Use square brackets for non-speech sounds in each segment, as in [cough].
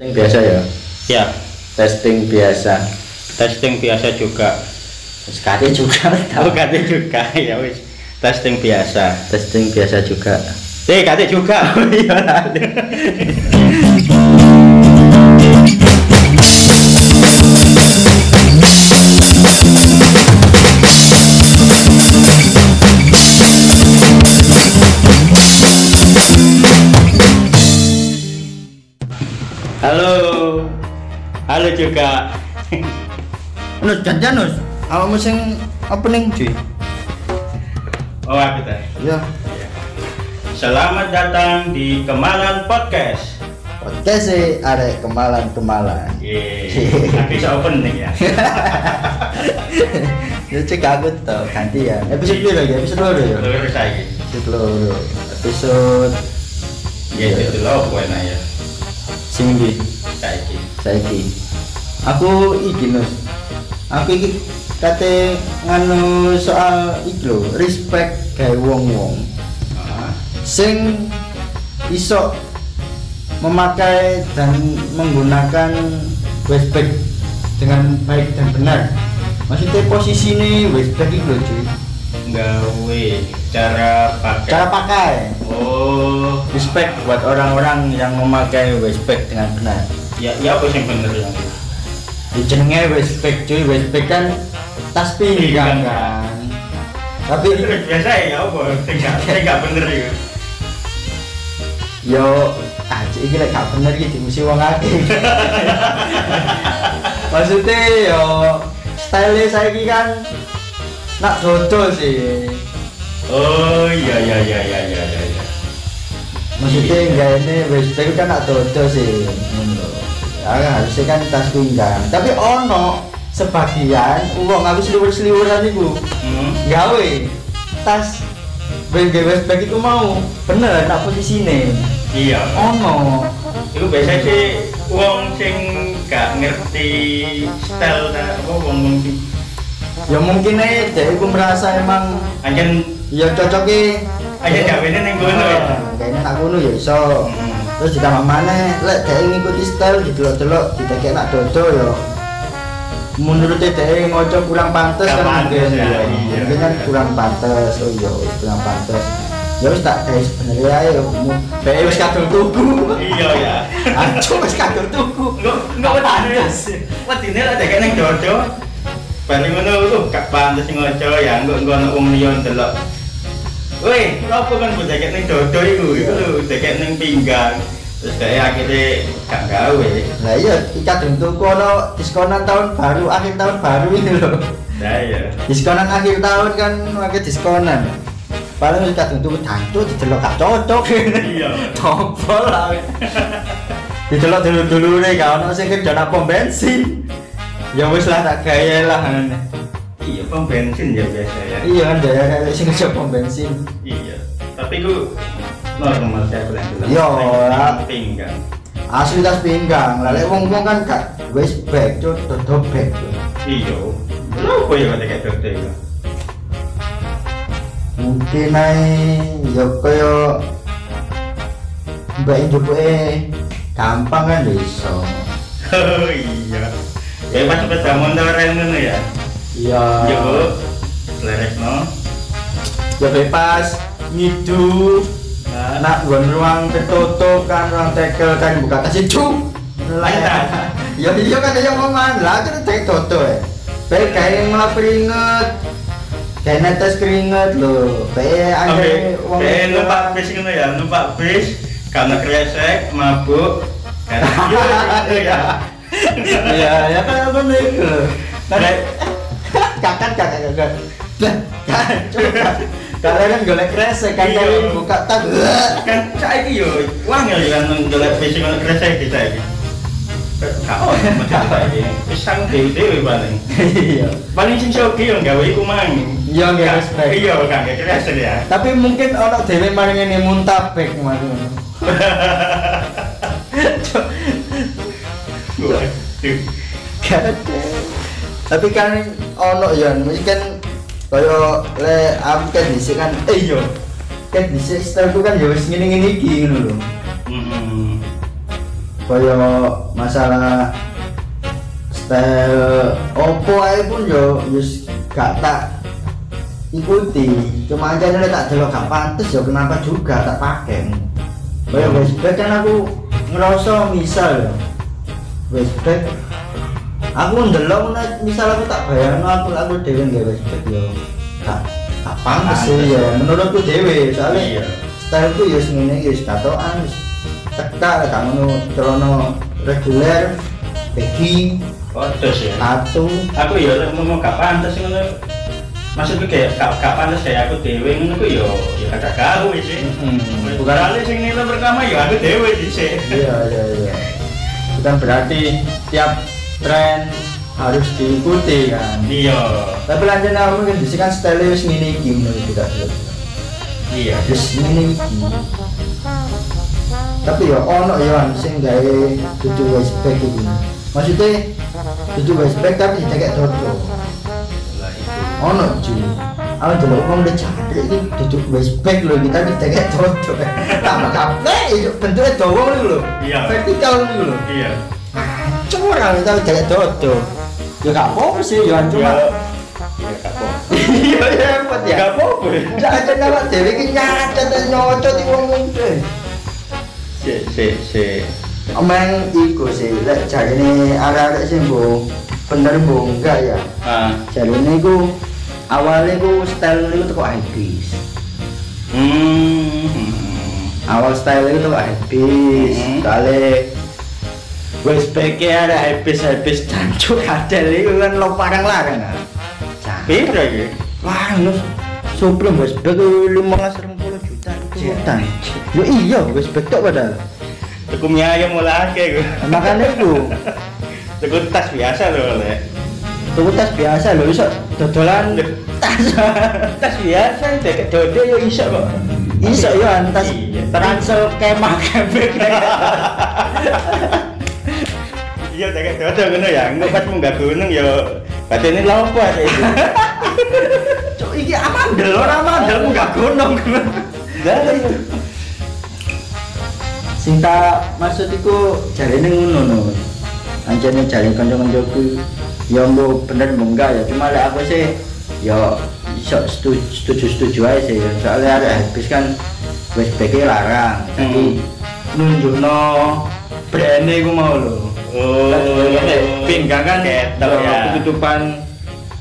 Testing biasa ya? Ya, Testing biasa. testing biasa juga. Sekali juga. [laughs] Oh, kate juga ya wis. Testing biasa. Testing biasa juga. Eh, kate juga. [laughs] [laughs] Halo juga. Nus, jangan Nus. Awakmu sing opening cuy. Oh, aku tadi. Ya, Selamat datang di Kemalan Podcast. podcast sih arek kemalan-kemalan. Yeay, aku bisa opening ya. [laughs] Ya cek aku tuh gantian. Episode piro ya? Episode loro ya? Terus lagi. Episode. Episode Ya itu lo apa enak ya. sing? Saiki. Saiki. Aku iki Nus. Aku iki kate nganu soal iki lho, respect gawe wong-wong. Sing iso memakai dan menggunakan westback dengan baik dan benar maksudnya posisi ini westback itu loh cuy Gawe cara pakai. cara pakai Oh, respect buat orang-orang yang memakai westback dengan benar ya ya apa sih bener ya? Di jenenge westback cuy westback kan tas pinggang kan tapi biasa ya apa? Enggak, enggak bener ya. yo aja iki lek gak bener iki dimusi wong akeh. [laughs] Maksudnya yo style saiki kan nak dodo sih. Oh iya iya iya iya iya iya. iya. Maksudnya enggak ini westback kan nak dodo sih. Ya harusnya kan tas pinggang. Tapi ono sebagian uang aku seliwer-seliweran iku Hmm. gawe tas BG westback itu mau bener nak posisine. Iya. Ono. Itu biasa sih wong sing gak ngerti style ta apa wong sing Ya mungkin aja dia iku merasa emang anjen ya cocoknya anjen gawene ning kono ya. kayaknya nak ngono ya iso Hmm. Terus ditambah mana lek dia ngikuti style didelok-delok ditekek nak dodo ya menurut dia ngoco kurang pantes Gak kan mungkin ya, ya iya. mungkin kan kurang pantes oh iya wis kurang pantes ya wis tak kayak sebenarnya ya bae wis kadung tuku Iya ya. [laughs] Aduh wis kadung tuku Enggak enggak pantes. Wedine lah dekek ning dodo. Bali ngono lu gak pantes ngoco ya, engko engko ana wong liya ndelok. Woi, apa kan mbok dekek ning dodo iku? Iku lho dekek ning pinggang. Terus kayak akhirnya gak gawe. nah iya kadung tuku ono diskonan tahun baru akhir tahun baru ini loh Nah ya. diskonan akhir tahun kan pakai diskonan paling wis kadung tuku dantu didelok gak cocok Iya. [laughs] tombol lah didelok dulu-dulu nih gak ono sing kerjaan pom bensin ya wis lah tak gaya lah Iya, pom bensin ya biasa ya. iya kan daya kayak sing kerja pom bensin Iya. Tapi ku normal saya bilang bilang. Iya, lah. Pinggang. asli tas pinggang lah lek wong-wong kan gak wis back cuk dodo back. Iya. Lho kok ya dekek dodo ya. mungkin ae ya kaya mbak njopoke gampang kan ya iso Oh [laughs] iya. Ya pas sepeda motor ngono ya. Iya. Yo, leres no. ya bebas. Ngidu nak gua ruang tertutup kan ruang tekel kan buka tas itu lah ya iya kan ya ngomong. Lah kan cek toto ya baik kayak malah keringet. Kayak netes keringet loh. Oke, ada eh numpak bis ngono ya, numpak bis. Karena kresek, mabuk, karena gitu [laughs] ya. ya ya kan apa nih kakak kakak kakak lah kan coba kalian kan golek kresek kan Iya. kalian buka tab Kan saiki yo wangel ya nang golek bis ngono kresek iki saiki. Kau macam saiki. Wis sang dewe-dewe paling. iya Paling sing sogi yo gawe iku mang. Iya, nggak respect. Iya, gak kresek ya. tapi mungkin ono dhewe maring ngene muntabek [laughs] Waduh. Gak tapi kan ono ya mesti kan kaya le aku kan dhisik kan eh iya. Kan dhisik style ku kan ya wis ngene-ngene iki ngono lho. Mm-mm. kaya masalah style opo ae pun yo wis gak tak ikuti. Cuma aja nih tak delok gak pantes ya kenapa juga tak pakai. Kaya westback kan aku ngerasa misal ya. Westback aku ndelok nek misal aku tak bayangno aku aku dhewe nggak westback yo gak gak pantes ya menurutku dhewe soalnya Iya. styleku ya ngene wis katokan wis cekak gak ngono celana reguler Oh, terus ya. tato Aku ya lek ngomong gak pantes ngono. Maksudku kayak gak, gak pantes kayak aku dewe ngono ku ya ya kagak gawe sih. Mm-mm. Bukan kali sing nilai pertama ya aku dewe sih. iya iya iya bukan berarti tiap tren harus diikuti kan. Iya. tapi lanjut aku mungkin di kan style wis ngene iki kita Iya. wis ngene iki. Tapi ya ono ya sing gawe dudu westback iki. Maksudnya dudu westback tapi dicekek dodo ono cu aku dulu ngomong udah cantik itu duduk westback loh kita kita kayak dodo [laughs] tambah itu bentuknya itu loh Iya. vertikal loh Iya. Curang kita kayak dodo ya gak apa sih ya cuma Ya. Ya gak apa. [laughs] iya ya hebat ya Gak apa-apa. gak ada nama dewi ki nyacat dan nyocot di wong itu Si si si. omeng iku sih lek jari ini ada-ada sih bu bener bu enggak ya Ah. ini ku awalnya ku style ini tuh kok habis Hmm. awal style itu tuh habis Hmm. kali westbacknya ada habis habis cancuk kadel itu kan lo parang larang kan Pira iki? larang lo sebelum westback lima belas puluh juta juta yo iya westback tok padahal. Tuku mie ayam mulai akeh makanya itu Tuku tas biasa loh lek. tuku tas biasa lo iso dodolan. Tas. Tas biasa deket dodo yo iso kok. Iso yo tas. Iya. transel kemah kebek [laughs] Iya jaket dodo ngono ya. Engko pas munggah gunung ya batene lopo ae itu. Cuk, iki amandel ora amandel munggah gunung. Lah iya. Sing tak maksud iku jarene ngono no. Anjene jare kanca-kancaku ya mbok bener mbok enggak ya cuma lek aku sih ya iso setuju setuju, setuju aja sih soalnya ada habis kan wis beke larang tapi nunjukno brand iku mau lho Oh. pinggang kan ketok ya. tutupan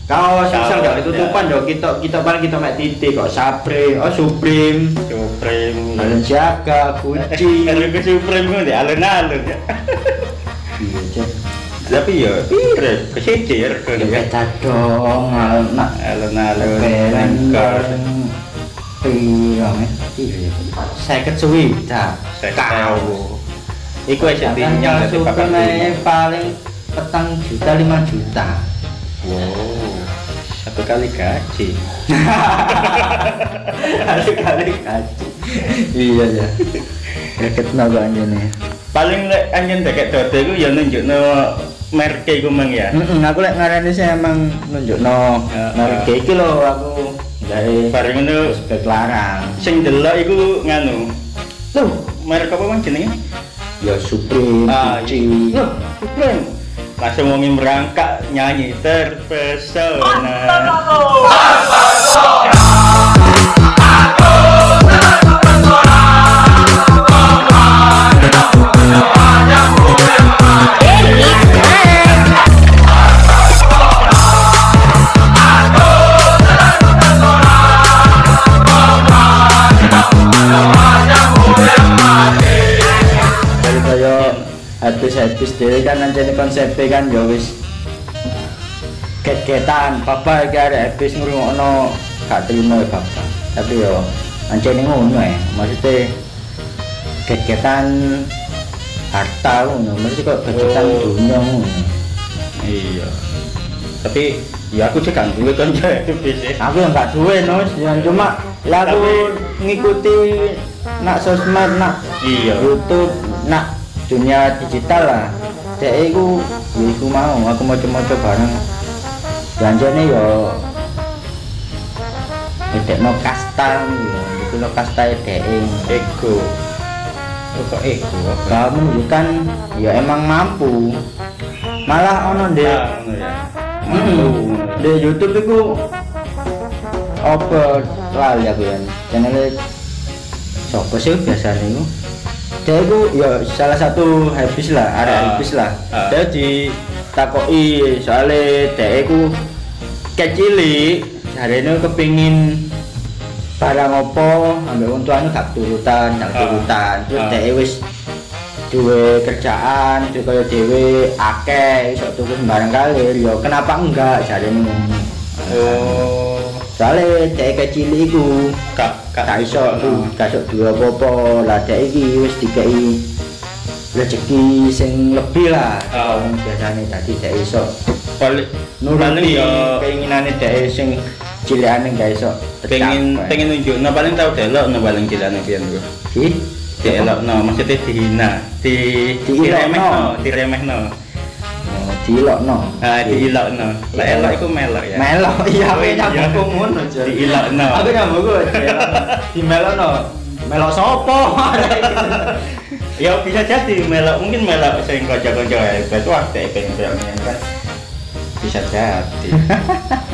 kaos misal gak tutupan dong kita kita paling kita mek titik kok Sapre oh Supreme Supreme. Balenciaga Gucci Kalau [laughs] ke Supreme di alun-alun ya. iya Tapi ya pira kesijir ya beda dong nak alun-alun. lebaran Nengkar. pira men seket suwida Saya tahu. Iku aja Kan yang paling petang juta lima juta Wow. Satu kali gaji. [laughs] kali kali kaji iya ya Reket naga anjene Paling lek anjen deket dodo iku ya nunjukno merek iku mang ya. Mm aku lek ngarani sih emang nunjukno Heeh. merek iki lho aku dari Bareng ngono spek larang. sing delok iku nganu. Loh, Merek apa mang jenenge? Ya Supreme, Ah, Gucci. Loh, Supreme. Langsung wongin merangkak nyanyi terpesona. Dari dhewe kan anjene konsepnya kan ya wis papa iki arek habis ngrungokno gak terima ya bapak. Tapi yo anjene ngono ya, maksudnya ket-ketan harta ngono, mesti kok ket-ketan Oh. dunya ngono. Iya. Tapi ya aku sih kan duwe itu bisa. aku yang gak duwe no yang cuma lagu ngikuti nak sosmed nak Iya. YouTube nak dunia digital lah dek iku ya iku mau aku mau coba bareng. Belanjane yo Edek no kasta ya, itu no kasta dek Ego. kok ego? Gak menunjukkan ya emang mampu. Malah ono ya. Hmm, di YouTube itu apa lali aku ya channelnya siapa sih biasanya itu dia itu ya salah satu habis lah ada Ah, habis lah ah. dia di takoi soalnya dia itu kecili hari ini kepingin barang opo ambil untuk anu gak turutan gak Ah. turutan terus Ah. dia wis duwe kerjaan duwe kaya dhewe akeh iso tuku sembarang kali ya kenapa enggak jarene ngono oh soalnya dek kecil iku kak gak iso tuh gak iso duwe apa-apa lah. Dek iki wis dikei rezeki sing lebih lah. Ah. oh. biasanya tadi dek iso paling nuruti ya keinginane dek sing cilikane gak iso pengen pengen nunjuk no paling tau delok no paling cilane pian bro Ih, delok no maksudnya dihina di diremeh diilokno ah diilok no lah Iya. elok iku melok ya Melok, iya Oh, aku iya. nyambung ngono Jon. Diilokno. Aku nyambung ngono. Di melokno. Melok sopo? [laughs] ya bisa jadi melok mungkin melok sing kanca-kanca hebat wah pengen pengen kan bisa jadi [laughs]